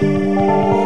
Música